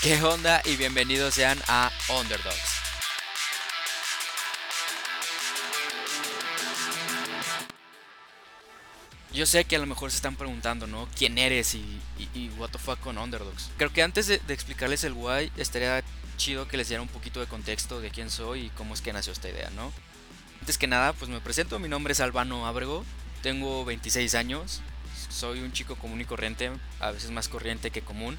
¿Qué onda? Y bienvenidos sean a Underdogs. Yo sé que a lo mejor se están preguntando, ¿no? ¿Quién eres y, y, what the fuck con Underdogs? Creo que antes de, de, explicarles el why, estaría chido que les diera un poquito de contexto de quién soy y cómo es que nació esta idea, ¿no? Antes que nada, pues me presento, mi nombre es Albano Abrego, tengo 26 años, soy un chico común y corriente, a veces más corriente que común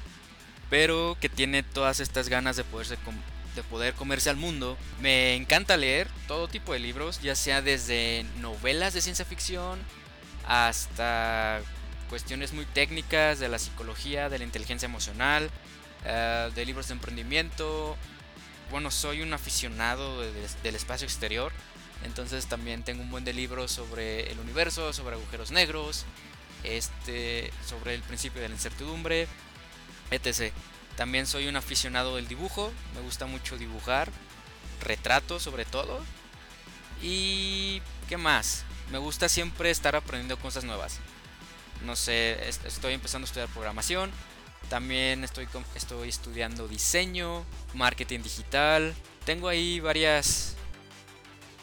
pero que tiene todas estas ganas de, poderse de poder comerse al mundo. Me encanta leer todo tipo de libros, ya sea desde novelas de ciencia ficción hasta cuestiones muy técnicas de la psicología, de la inteligencia emocional, eh, de libros de emprendimiento. Bueno, soy un aficionado del espacio exterior, entonces también tengo un buen de libros sobre el universo, sobre agujeros negros, este, sobre el principio de la incertidumbre, etc. También soy un aficionado del dibujo, me gusta mucho dibujar, retratos sobre todo. Y ¿qué más? Me gusta siempre estar aprendiendo cosas nuevas. No sé, estoy empezando a estudiar programación, también estoy, estoy estudiando diseño, marketing digital. Tengo ahí varias,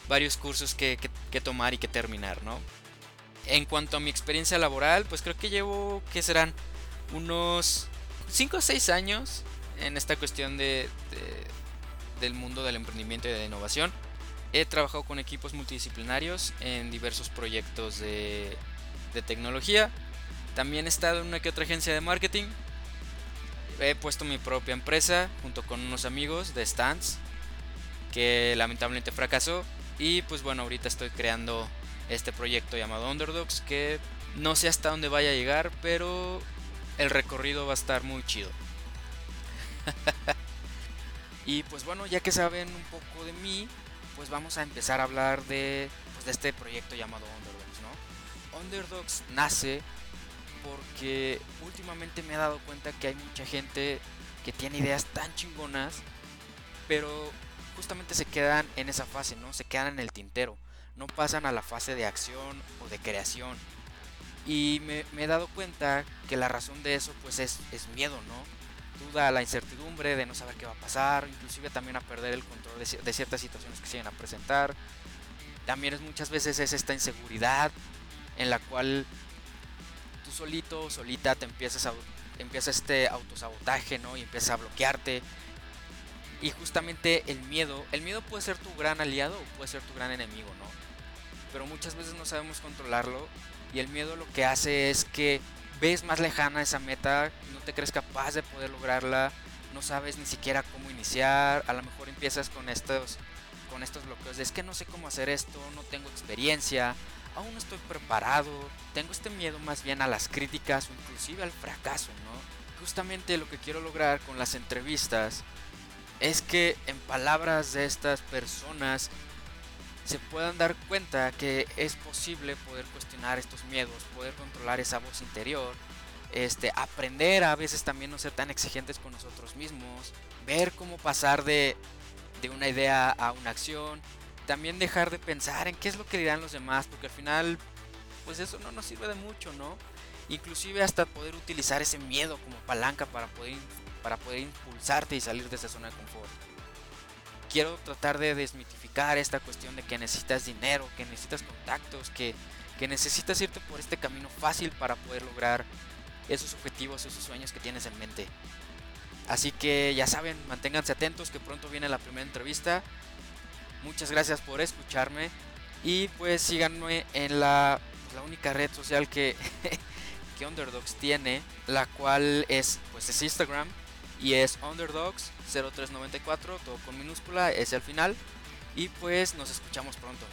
varios cursos que, que tomar y que terminar, ¿no? En cuanto a mi experiencia laboral, pues creo que llevo, ¿qué serán? Unos 5 o 6 años en esta cuestión de, del mundo del emprendimiento y de la innovación. He trabajado con equipos multidisciplinarios en diversos proyectos de, de tecnología. También he estado en una que otra agencia de marketing. He puesto mi propia empresa junto con unos amigos de stands que lamentablemente fracasó. Y pues bueno, ahorita estoy creando este proyecto llamado Underdogs que no sé hasta dónde vaya a llegar, pero el recorrido va a estar muy chido. y pues bueno, ya que saben un poco de mí, pues vamos a empezar a hablar de, pues de este proyecto llamado Underdogs, ¿no? Underdogs nace porque últimamente me he dado cuenta que hay mucha gente que tiene ideas tan chingonas, pero justamente se quedan en esa fase, ¿no? Se quedan en el tintero, no pasan a la fase de acción o de creación y me, he dado cuenta que la razón de eso pues es, miedo, ¿no? Duda, la incertidumbre de no saber qué va a pasar, inclusive también a perder el control de, ciertas situaciones que se van a presentar. También es muchas veces es esta inseguridad en la cual tú solito solita te empiezas a empieza este autosabotaje, ¿no? Y empiezas a bloquearte. Y justamente el miedo, el miedo puede ser tu gran aliado o puede ser tu gran enemigo, ¿no? Pero muchas veces no sabemos controlarlo y el miedo lo que hace es que ves más lejana esa meta, no te crees capaz de poder lograrla, no sabes ni siquiera cómo iniciar, a lo mejor empiezas con estos con estos bloqueos de es que no sé cómo hacer esto, no tengo experiencia, aún no estoy preparado, tengo este miedo más bien a las críticas o inclusive al fracaso, ¿no? Justamente lo que quiero lograr con las entrevistas es que en palabras de estas personas se puedan dar cuenta que es posible poder cuestionar estos miedos, poder controlar esa voz interior, este, aprender a veces también no ser tan exigentes con nosotros mismos, ver cómo pasar de, de una idea a una acción, también dejar de pensar en qué es lo que dirán los demás, porque al final, pues eso no nos sirve de mucho, ¿no? Inclusive hasta poder utilizar ese miedo como palanca para poder, para poder impulsarte y salir de esa zona de confort quiero tratar de desmitificar esta cuestión de que necesitas dinero, que necesitas contactos, que, necesitas irte por este camino fácil para poder lograr esos objetivos, esos sueños que tienes en mente. Así que ya saben, manténganse atentos que pronto viene la primera entrevista. Muchas gracias por escucharme y pues síganme en la, la única red social que, que Underdogs tiene, la cual es pues es Instagram y es Underdogs 0394, todo con minúscula, es al final. Y pues nos escuchamos pronto.